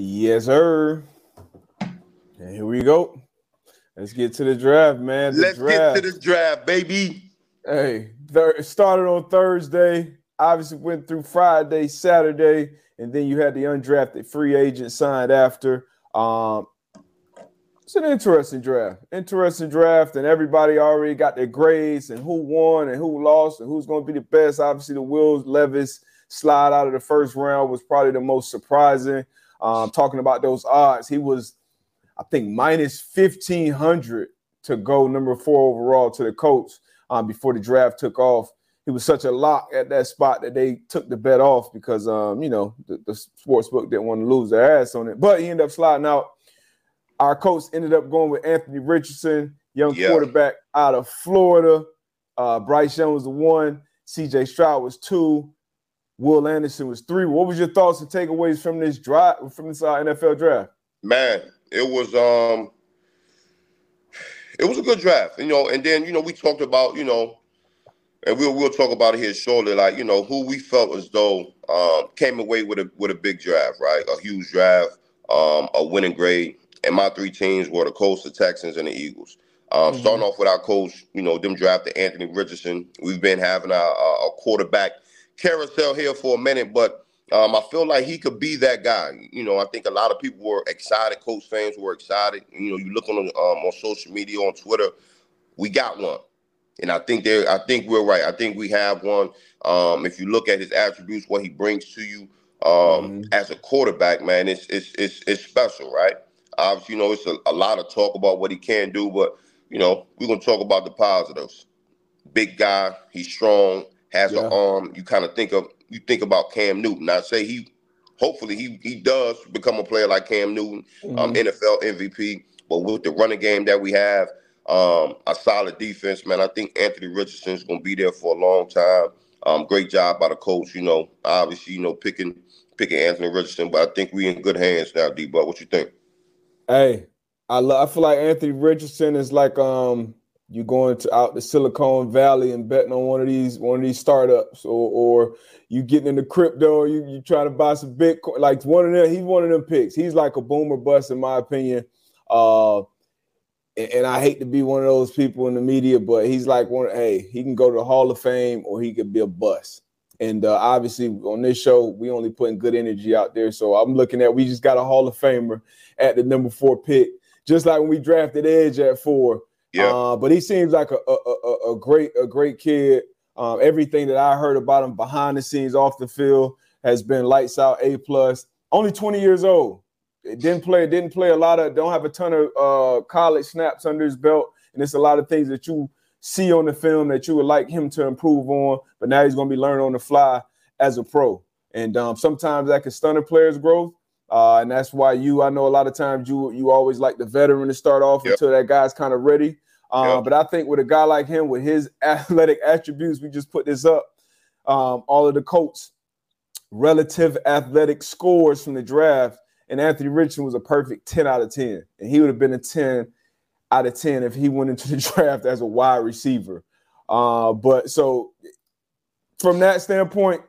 Yes, sir. And here we go. Let's get to the draft, man. The Let's draft. get to the draft, baby. Hey, thir- started on Thursday. Obviously, went through Friday, Saturday, and then you had the undrafted free agent signed after. Um, it's an interesting draft. Interesting draft, and everybody already got their grades and who won and who lost and who's going to be the best. Obviously, the Wills Levis slide out of the first round was probably the most surprising. Um, talking about those odds, he was, I think, minus fifteen hundred to go number four overall to the Colts um, before the draft took off. He was such a lock at that spot that they took the bet off because, um, you know, the, the sports book didn't want to lose their ass on it. But he ended up sliding out. Our Colts ended up going with Anthony Richardson, young Yeah. quarterback out of Florida. Uh, Bryce Young was the one. CJ Stroud was two. Will Anderson was three. What was your thoughts and takeaways from this drive from this uh, NFL draft? Man, it was um it was a good draft, you know, and then you know, we talked about, you know, and we'll we'll talk about it here shortly, like, you know, who we felt as though um came away with a with a big draft, right? A huge draft, um, a winning grade. And my three teams were the Colts, the Texans, and the Eagles. Um, Mhm. Starting off with our Colts, you know, them drafted Anthony Richardson. We've been having our, our quarterback carousel here for a minute, but um, I feel like he could be that guy. You know, I think a lot of people were excited. Colts fans were excited. You know, you look on um, on social media, on Twitter, we got one, and I think there. I think we're right. I think we have one. Um, if you look at his attributes, what he brings to you um, Mhm. as a quarterback, man, it's it's it's it's special, right? Obviously, you know, it's a, a lot of talk about what he can do, but you know, we're gonna talk about the positives. Big guy, he's strong, has Yeah. an arm. You kind of think of you think about Cam Newton. I say he, hopefully he he does become a player like Cam Newton, um, Mhm. NFL MVP. But with the running game that we have, um, a solid defense, man, I think Anthony Richardson is gonna be there for a long time. Um, great job by the Colts. You know, obviously, you know, picking picking Anthony Richardson, but I think we in good hands now, D. But what you think? Hey, I love, I feel like Anthony Richardson is like um you going to out the Silicon Valley and betting on one of these one of these startups or or you getting into crypto you you trying to buy some Bitcoin like one of them he's one of them picks. He's like a boomer bust in my opinion. Uh and, and I hate to be one of those people in the media, but he's like one. Hey, he can go to the Hall of Fame or he could be a bust. And uh, obviously, on this show, we only putting good energy out there. So I'm looking at we just got a Hall of Famer at the number four pick, just like when we drafted Edge at four. Yeah, Uh, but he seems like a, a, a, a great a great kid. Um, everything that I heard about him behind the scenes, off the field, has been lights out. A plus. Only 20 years old. It didn't play. Didn't play a lot of. Don't have a ton of uh, college snaps under his belt, and it's a lot of things that you see on the film that you would like him to improve on. But now he's going to be learning on the fly as a pro, and um, sometimes that can stunt a player's growth. Uh, and that's why you, I know a lot of times you you always like the veteran to start off Yep. until that guy's kind of ready. Uh, Yep. But I think with a guy like him, with his athletic attributes, we just put this up. Um, all of the Colts' relative athletic scores from the draft, and Anthony Richardson was a perfect 10 out of 10. And he would have been a 10 out of 10 if he went into the draft as a wide receiver. Uh, but so from that standpoint,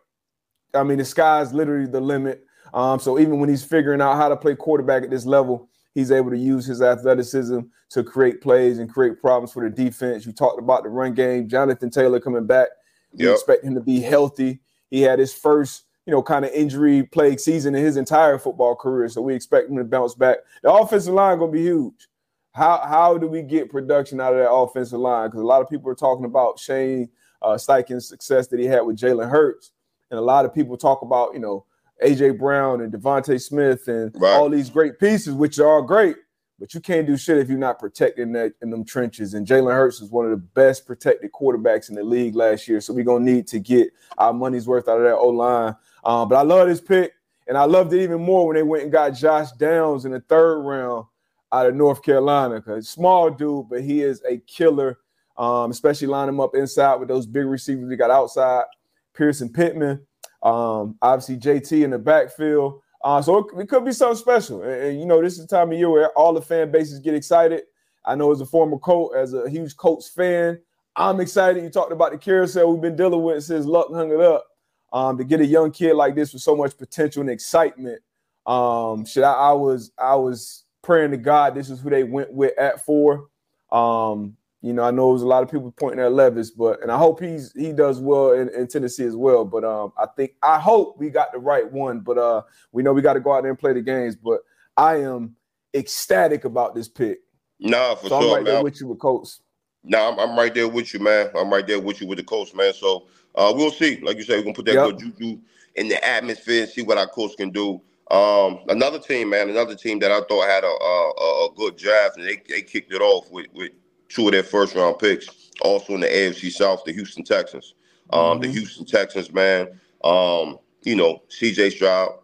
I mean, the sky's literally the limit. Um, so even when he's figuring out how to play quarterback at this level, he's able to use his athleticism to create plays and create problems for the defense. You talked about the run game. Jonathan Taylor coming back. We Yep. expect him to be healthy. He had his first, you know, kind of injury plagued season in his entire football career. So we expect him to bounce back. The offensive line gonna be huge. How how do we get production out of that offensive line? Because a lot of people are talking about Shane uh, Steichen's success that he had with Jalen Hurts, and a lot of people talk about you know AJ Brown and DeVonta Smith and Right. all these great pieces, which are all great. But you can't do shit if you're not protecting that in them trenches. And Jalen Hurts is one of the best protected quarterbacks in the league last year. So we're gonna need to get our money's worth out of that O line. Um, but I love this pick, and I loved it even more when they went and got Josh Downs in the third round out of North Carolina. Because small dude, but he is a killer. Um, especially line him up inside with those big receivers we got outside. Pierce and Pittman, um, obviously JT in the backfield. Uh, so it, it could be something special. And, and, you know, this is the time of year where all the fan bases get excited. I know as a former coach, as a huge Colts fan, I'm excited. You talked about the carousel we've been dealing with since Luck hung it up. Um, to get a young kid like this with so much potential and excitement Um, should I, I was I was praying to God this is who they went with at four. Um, you know, I know there's a lot of people pointing at Levis, but and I hope he's he does well in, in Tennessee as well. But um, I think I hope we got the right one. But uh, we know we got to go out there and play the games. But I am ecstatic about this pick. Nah, for so sure, I'm right man. there with you with Colts. Nah, I'm, I'm, right there with you, man. I'm right there with you with the Colts, man. So uh, we'll see. Like you said, we're gonna put that yep. good juju in the atmosphere and see what our Colts can do. Um, another team, man, another team that I thought had a a, a good draft, and they, they kicked it off with, with two of their first round picks, also in the AFC South, the Houston Texans. Um, mm-hmm. The Houston Texans, man, um, you know, CJ Stroud,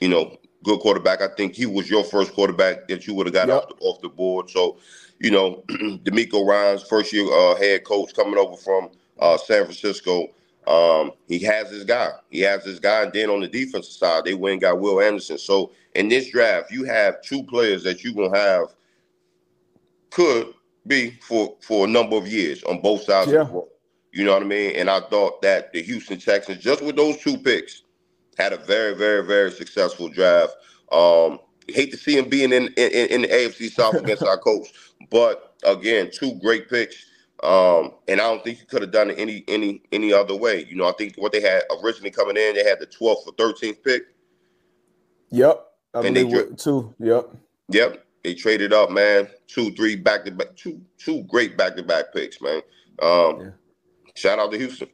you know, good quarterback. I think he was your first quarterback that you would have got yep. off, the, off the board. So, you know, DeMeco Ryans, first year uh, head coach coming over from uh, San Francisco. Um, he has his guy. He has his guy. And then on the defensive side, they went and got Will Anderson. So in this draft, you have two players that you're gonna have could be for for a number of years on both sides yeah. of the ball. You know what I mean? And I thought that the Houston Texans, just with those two picks, had a very, very, very successful draft. Um, hate to see him being in in, in the AFC South against our Colts, but again, two great picks. Um, and I don't think you could have done it any any any other way. You know, I think what they had originally coming in, they had the 12th or 13th pick. Yep. I and they tra- two. Yep. Yep. They traded up, man. Two, three back to back, two, two great back to back picks, man. Um, yeah. shout out to Houston.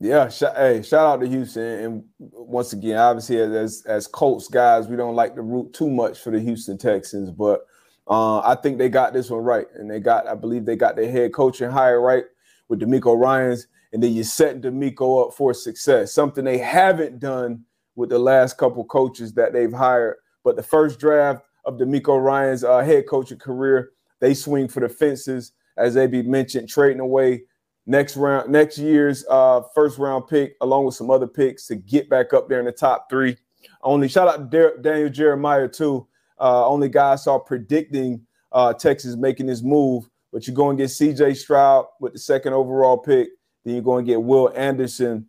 Yeah, sh- hey, shout out to Houston. And once again, obviously, as as Colts guys, we don't like to root too much for the Houston Texans, but uh, I think they got this one right, and they got, I believe, they got their head coaching hire right with DeMeco Ryans, and then you're setting DeMeco up for success. Something they haven't done with the last couple coaches that they've hired. But the first draft of DeMeco Ryans' uh, head coaching career, they swing for the fences, as AB mentioned, trading away next round, next year's uh, first round pick, along with some other picks to get back up there in the top three. Only shout out to Daniel Jeremiah too. Uh, only guy I saw predicting uh, Texans making this move. But you're going to get C.J. Stroud with the second overall pick. Then you're going to get Will Anderson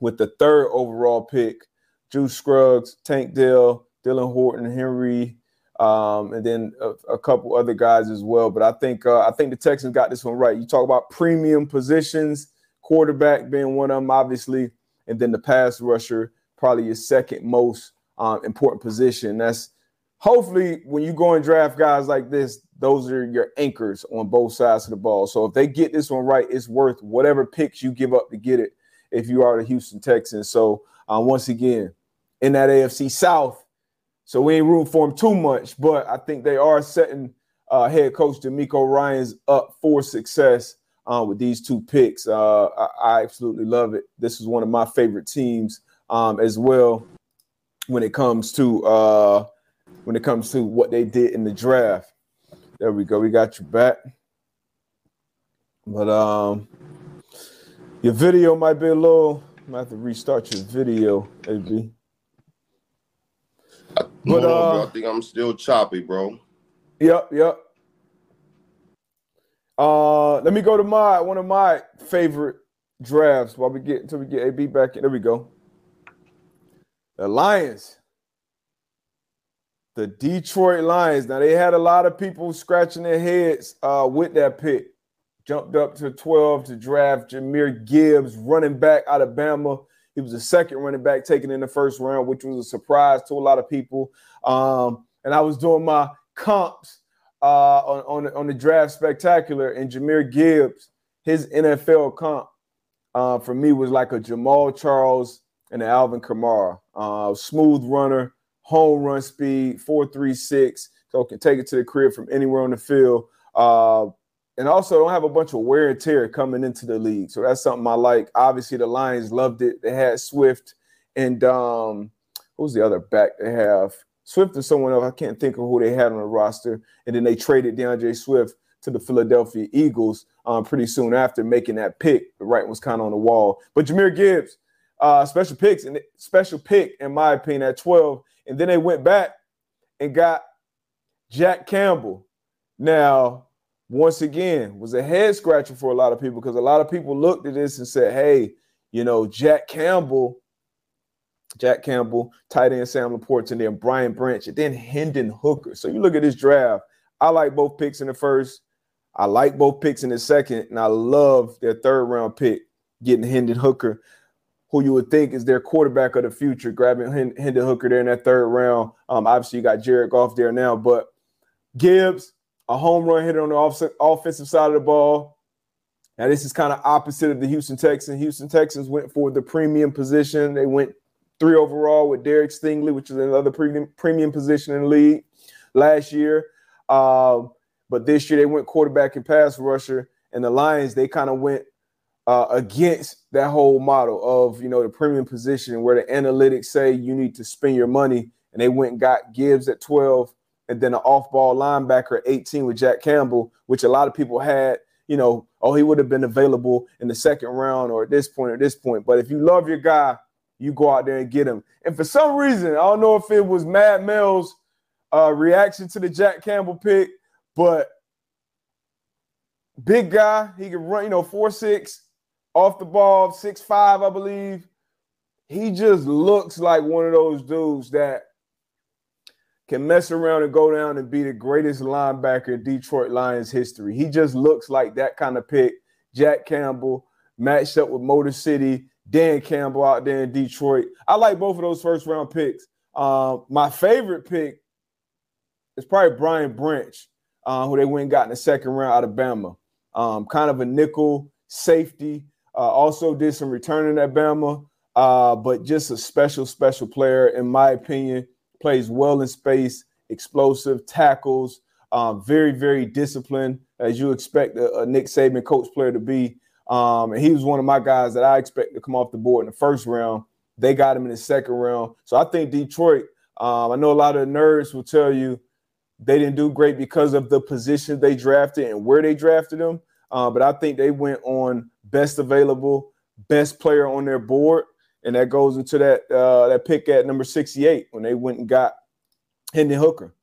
with the third overall pick. Juice Scruggs, Tank Dell, Dylan Horton, Henry, um, and then a, a, couple other guys as well. But I think uh, I think the Texans got this one right. You talk about premium positions, quarterback being one of them, obviously, and then the pass rusher, probably your second most um, important position. That's hopefully when you go and draft guys like this, those are your anchors on both sides of the ball. So if they get this one right, it's worth whatever picks you give up to get it. If you are the Houston Texans, so uh, once again in that AFC South so we ain't room for him too much, but I think they are setting uh, head coach DeMeco Ryans up for success uh, with these two picks. Uh, I, I, absolutely love it. This is one of my favorite teams um, as well when it comes to uh, when it comes to what they did in the draft. There we go. We got you back. But um, your video might be a little. I might have to restart your video, AB. But uh, I think I'm still choppy, bro. Yep, yep. Uh, let me go to my one of my favorite drafts while we get until we get AB back in. There we go. The Lions. The Detroit Lions. Now they had a lot of people scratching their heads uh, with that pick. Jumped up to 12 to draft Jahmyr Gibbs, running back out of Bama. He was the second running back taken in the first round, which was a surprise to a lot of people. Um, and I was doing my comps uh, on, on, on the draft spectacular, and Jahmyr Gibbs, his NFL comp uh, for me was like a Jamaal Charles and an Alvin Kamara. Uh, smooth runner, home run speed, 436, so can take it to the crib from anywhere on the field. Uh, and also don't have a bunch of wear and tear coming into the league. So that's something I like. Obviously, the Lions loved it. They had Swift and um, who's the other back they have? Swift and someone else. I can't think of who they had on the roster. And then they traded D'Andre Swift to the Philadelphia Eagles um, pretty soon after making that pick. The writing was kind of on the wall. But Jahmyr Gibbs, uh, special picks and special pick in my opinion at 12. And then they went back and got Jack Campbell. Now once again was a head scratcher for a lot of people because a lot of people looked at this and said, hey, you know, Jack Campbell Jack Campbell, tight end Sam LaPorta, and then Brian Branch, and then Hendon Hooker. So you look at this draft. I like both picks in the first. I like both picks in the second, and I love their third round pick getting Hendon Hooker, who you would think is their quarterback of the future, grabbing Hendon Hooker there in that third round. Um, obviously, you got Jared Goff there now, but Gibbs, a home run hitter on the off- offensive side of the ball. Now, this is kind of opposite of the Houston Texans. Houston Texans went for the premium position. They went three overall with Derek Stingley, which is another premium, premium position in the league last year. Um, but this year they went quarterback and pass rusher, and the Lions they kind of went uh, against that whole model of you know the premium position where the analytics say you need to spend your money, and they went and got Gibbs at 12, and then an off-ball linebacker at 18 with Jack Campbell, which a lot of people had. You know, oh, he would have been available in the second round or at this point or this point. But if you love your guy, you go out there and get him. And for some reason, I don't know if it was Mad Mel's uh, reaction to the Jack Campbell pick but big guy, he can run, you know, four six off the ball, six five, I believe. He just looks like one of those dudes that can mess around and go down and be the greatest linebacker in Detroit Lions history. He just looks like that kind of pick. Jack Campbell matched up with Motor City, Dan Campbell out there in Detroit. I like both of those first round picks. Um, my favorite pick is probably Brian Branch uh, who they went and got in the second round out of Bama. Um, kind of a nickel safety. Uh, also did some returning at Bama, uh, but just a special, special player, in my opinion. Plays well in space, explosive, tackles, um, very, very disciplined, as you expect a, a, Nick Saban coach player to be. Um, and he was one of my guys that I expect to come off the board in the first round. They got him in the second round. So I think Detroit, um, I know a lot of nerds will tell you they didn't do great because of the position they drafted and where they drafted them. Uh, but I think they went on best available, best player on their board, and that goes into that uh, that pick at number 68 when they went and got Hendon Hooker.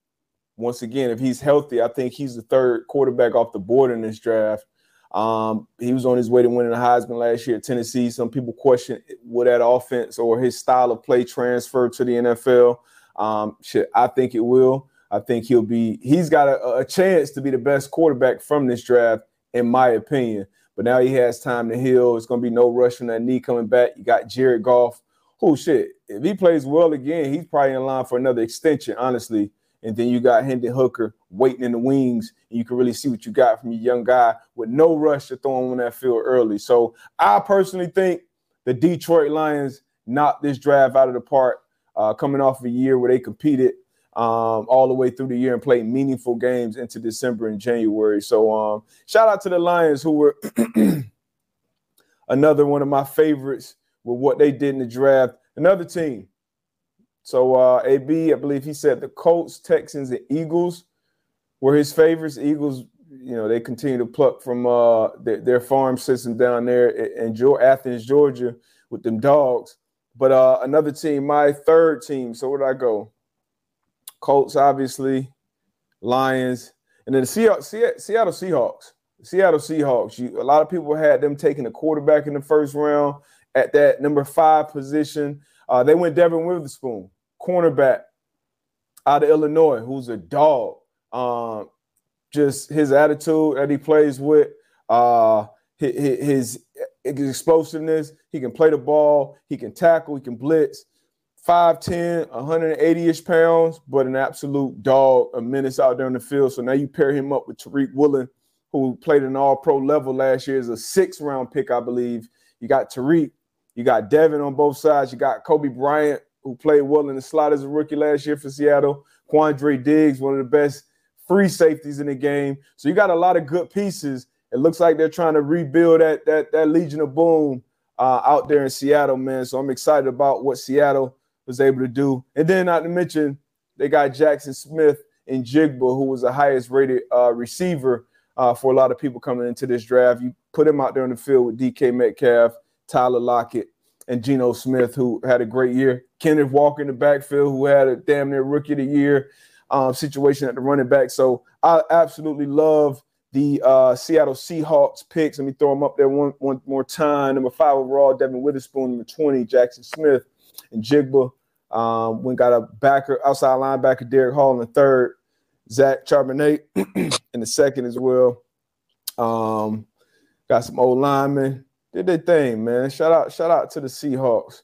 Once again, if he's healthy, I think he's the third quarterback off the board in this draft. Um, he was on his way to winning the Heisman last year at Tennessee. Some people question would that offense or his style of play transfer to the NFL. Um, shit, I think it will. I think he'll be he's got a, a, chance to be the best quarterback from this draft, in my opinion. But now he has time to heal. It's gonna be no rush on that knee coming back. You got Jared Goff. Oh shit. If he plays well again, he's probably in line for another extension, honestly. And then you got Hendon Hooker waiting in the wings, and you can really see what you got from your young guy with no rush to throw him on that field early. So I personally think the Detroit Lions knocked this draft out of the park, uh, coming off a year where they competed um, all the way through the year and played meaningful games into December and January. So um, shout out to the Lions who were another one of my favorites with what they did in the draft. Another team. So uh, AB, I believe he said the Colts, Texans, and Eagles were his favorites. Eagles, you know, they continue to pluck from uh, their, their, farm system down there in Athens, Georgia, with them dogs. But uh, another team, my third team. So where did I go? Colts, obviously, Lions, and then the Seattle, Seattle Seahawks. Seattle Seahawks. You, a lot of people had them taking a quarterback in the first round at that number five position. Uh, they went Devon Witherspoon, cornerback out of Illinois, who's a dog. Um, just his attitude that he plays with, uh, his, his explosiveness. He can play the ball. He can tackle. He can blitz. 5'10, 180 ish pounds, but an absolute dog, a menace out there in the field. So now you pair him up with Tariq Woolen, who played an all pro level last year as a six round pick, I believe. You got Tariq, you got Devon on both sides, you got Coby Bryant, who played well in the slot as a rookie last year for Seattle, Quandre Diggs, one of the best free safeties in the game. So you got a lot of good pieces. It looks like they're trying to rebuild that that that Legion of Boom uh, out there in Seattle, man. So I'm excited about what Seattle was able to do. And then not to mention, they got Jackson Smith-Njigba, who was the highest rated uh, receiver uh, for a lot of people coming into this draft. You put him out there in the field with DK Metcalf, Tyler Lockett, and Geno Smith, who had a great year. Kenneth Walker in the backfield, who had a damn near rookie of the year um, situation at the running back. So I absolutely love the uh, Seattle Seahawks picks. Let me throw them up there one, one more time. Number five overall, Devon Witherspoon. Number 20, Jackson Smith Njigba. Um, we got a backer, outside linebacker, Derick Hall in the third, Zach Charbonnet in the second as well. Um, got some old linemen. Did their thing, man. Shout out, shout out to the Seahawks.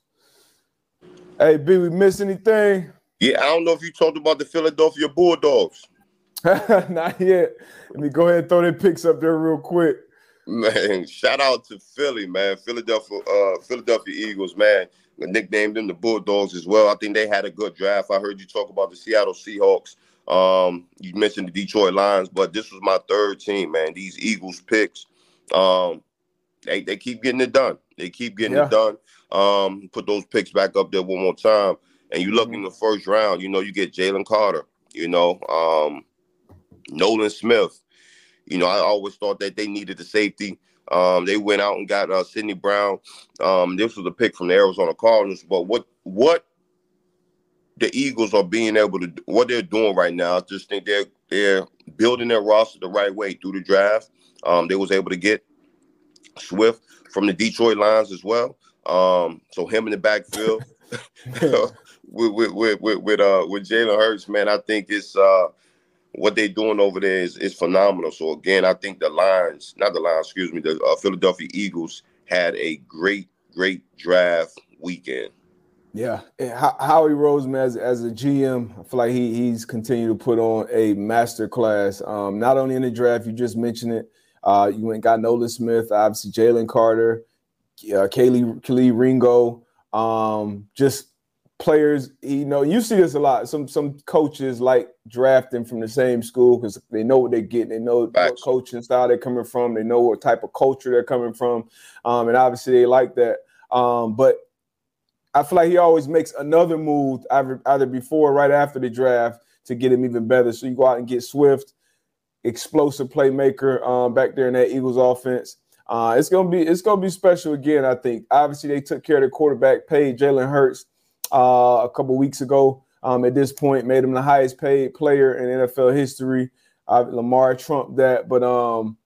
Hey, B, we miss anything? Yeah, I don't know if you talked about the Philadelphia Bulldogs. Not yet. Let me go ahead and throw their picks up there real quick. Man, shout out to Philly, man. Philadelphia, uh, Philadelphia Eagles, man. Nicknamed them the Bulldogs as well. I think they had a good draft. I heard you talk about the Seattle Seahawks. Um, you mentioned the Detroit Lions, but this was my third team, man. These Eagles picks, um, they they keep getting it done. They keep getting yeah. it done. Um, put those picks back up there one more time, and you look mm-hmm. in the first round. You know, you get Jalen Carter. You know, um, Nolan Smith. You know, I always thought that they needed a safety. Um, they went out and got uh, Sydney Brown. Um, this was a pick from the Arizona Cardinals. But what what the Eagles are being able to do, what they're doing right now, I just think they're they're building their roster the right way through the draft. Um, they was able to get Swift from the Detroit Lions as well. Um, so him in the backfield with with with with, with uh with Jalen Hurts, man, I think it's uh what they're doing over there is, is phenomenal. So again, I think the Lions, not the Lions, excuse me, the uh, Philadelphia Eagles had a great, great draft weekend. Yeah, Howie Roseman as, as a GM, I feel like he he's continued to put on a master class. Um, not only in the draft, you just mentioned it. Uh, you went got Nolan Smith, obviously Jalen Carter, uh, Kaylee, Kelee Ringo. Um, just players, you know, you see this a lot. Some some coaches like drafting from the same school because they know what they're getting. They know what coaching style they're coming from. They know what type of culture they're coming from, um, and obviously they like that. Um, but I feel like he always makes another move either, either before or right after the draft to get him even better. So you go out and get Swift, explosive playmaker um, back there in that Eagles offense. Uh, it's gonna be it's gonna be special again. I think. Obviously, they took care of the quarterback, paid Jalen Hurts uh, a couple weeks ago. Um, at this point, made him the highest paid player in NFL history. Uh, Lamar trumped that, but um,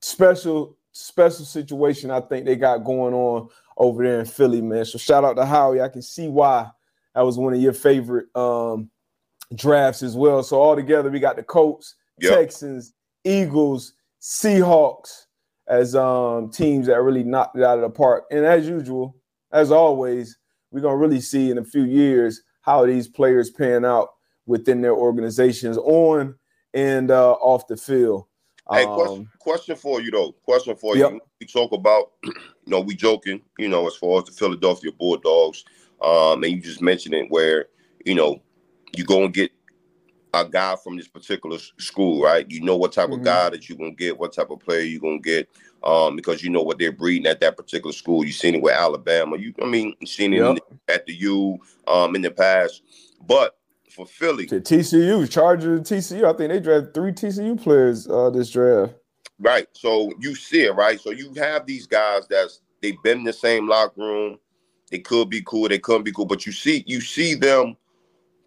special special situation I think they got going on over there in Philly, man. So shout out to Howie. I can see why that was one of your favorite um, drafts as well. So all together, we got the Colts, yep. Texans, Eagles, Seahawks as um, teams that really knocked it out of the park. And as usual, as always, we're gonna really see in a few years how these players pan out within their organizations on and uh, off the field. Hey, question, um, question for you though. Question for yep. you. We talk about, you know, we joking, you know, as far as the Philadelphia Bulldogs, um, and you just mentioned it where, you know, you go and get a guy from this particular school, right? You know what type mm-hmm. of guy that you're gonna get, what type of player you're gonna get um, because you know what they're breeding at that particular school. You've seen it with Alabama. You, I mean, you've seen it yep. the, at the U um, in the past. But for Philly, to TCU, Chargers, of TCU, I think they drafted three TCU players uh, this draft. Right. So you see it, right? So you have these guys that's they've been in the same locker room. They could be cool, they couldn't be cool, but you see, you see them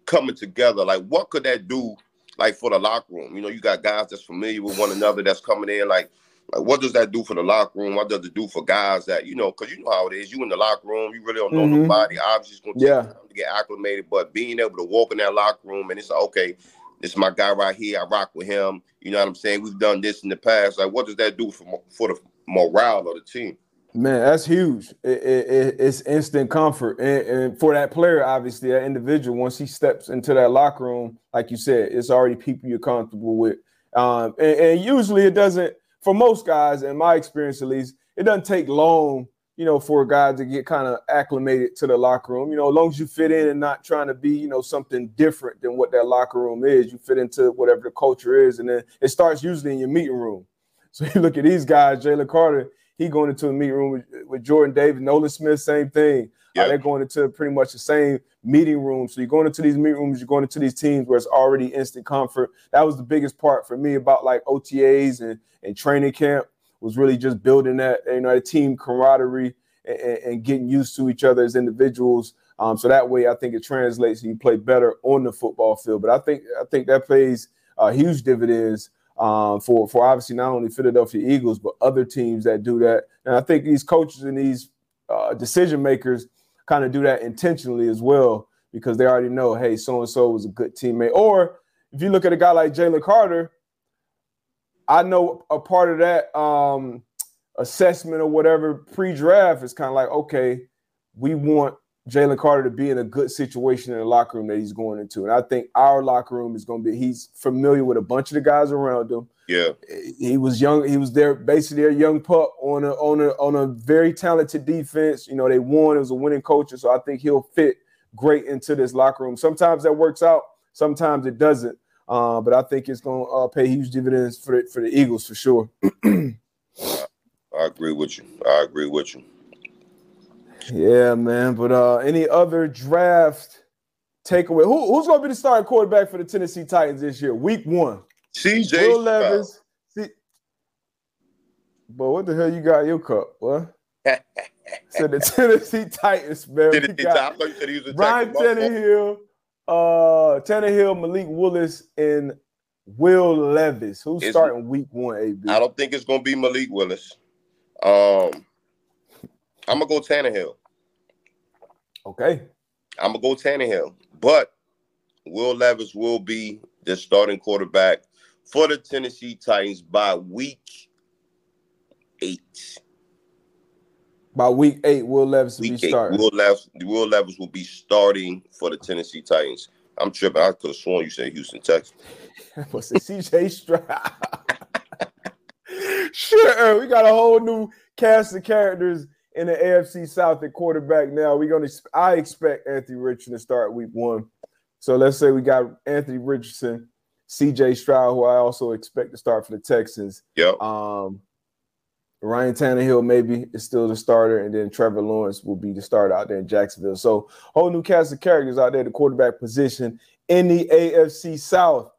coming together. Like, what could that do? Like for the locker room, you know, you got guys that's familiar with one another that's coming in. Like, like, what does that do for the locker room? What does it do for guys that you know? Because you know how it is. You in the locker room, you really don't know mm-hmm. nobody. Obviously, it's gonna take yeah. time to get acclimated. But being able to walk in that locker room and it's like, okay, this is my guy right here. I rock with him. You know what I'm saying? We've done this in the past. Like, what does that do for for the morale of the team? Man, that's huge. It, it, it's instant comfort, and, and, for that player, obviously, that individual, once he steps into that locker room, like you said, it's already people you're comfortable with. Um, and, and usually, it doesn't for most guys, in my experience at least, it doesn't take long, you know, for a guy to get kind of acclimated to the locker room. You know, as long as you fit in and not trying to be, you know, something different than what that locker room is, you fit into whatever the culture is, and then it starts usually in your meeting room. So you look at these guys, Jalen Carter, he going into a meeting room with, with Jordan Davis, Nolan Smith, same thing. Yep. They're going into pretty much the same meeting room. So you're going into these meeting rooms, you're going into these teams where it's already instant comfort. That was the biggest part for me about like OTAs and, and training camp was really just building that, you know, the team camaraderie and, and, getting used to each other as individuals. Um, so that way, I think it translates and you play better on the football field. But I think I think that plays uh, huge dividends um, for for obviously not only Philadelphia Eagles but other teams that do that. And I think these coaches and these uh, decision makers kind of do that intentionally as well because they already know, hey, so and so was a good teammate. Or if you look at a guy like Jalen Carter, I know a part of that um, assessment or whatever pre-draft is kind of like, okay, we want Jalen Carter to be in a good situation in the locker room that he's going into. And I think our locker room is going to be, he's familiar with a bunch of the guys around him. Yeah. He was young, he was there basically a young pup on a on a on a very talented defense. You know, they won, it was a winning culture. So I think he'll fit great into this locker room. Sometimes that works out, sometimes it doesn't. Uh, but I think it's going to uh, pay huge dividends for the, for the Eagles for sure. I agree with you. I agree with you. Yeah, man. But uh, any other draft takeaway? Who, who's going to be the starting quarterback for the Tennessee Titans this year? Week one. CJ Will Levis. C- but what the hell you got your cup? What? so the Tennessee Titans, man. Tennessee got Ryan Tannehill, uh, Tannehill, Malik Willis, and Will Levis. Who's it's, starting week one, AB? I don't think it's going to be Malik Willis. Um, I'm gonna go Tannehill. Okay. I'm gonna go Tannehill, but Will Levis will be the starting quarterback for the Tennessee Titans by week eight. By week eight, Will Levis will week be starting. Will Levis, Will Levis will be starting for the Tennessee Titans. I'm tripping. I could have sworn you said Houston, Texas. What's it, CJ Stroud? sure, we got a whole new cast of characters in the AFC South at quarterback now. We're gonna I expect Anthony Richardson to start week one. So let's say we got Anthony Richardson, CJ Stroud, who I also expect to start for the Texans. Yep. Um Ryan Tannehill maybe is still the starter, and then Trevor Lawrence will be the starter out there in Jacksonville. So whole new cast of characters out there, at the quarterback position in the AFC South.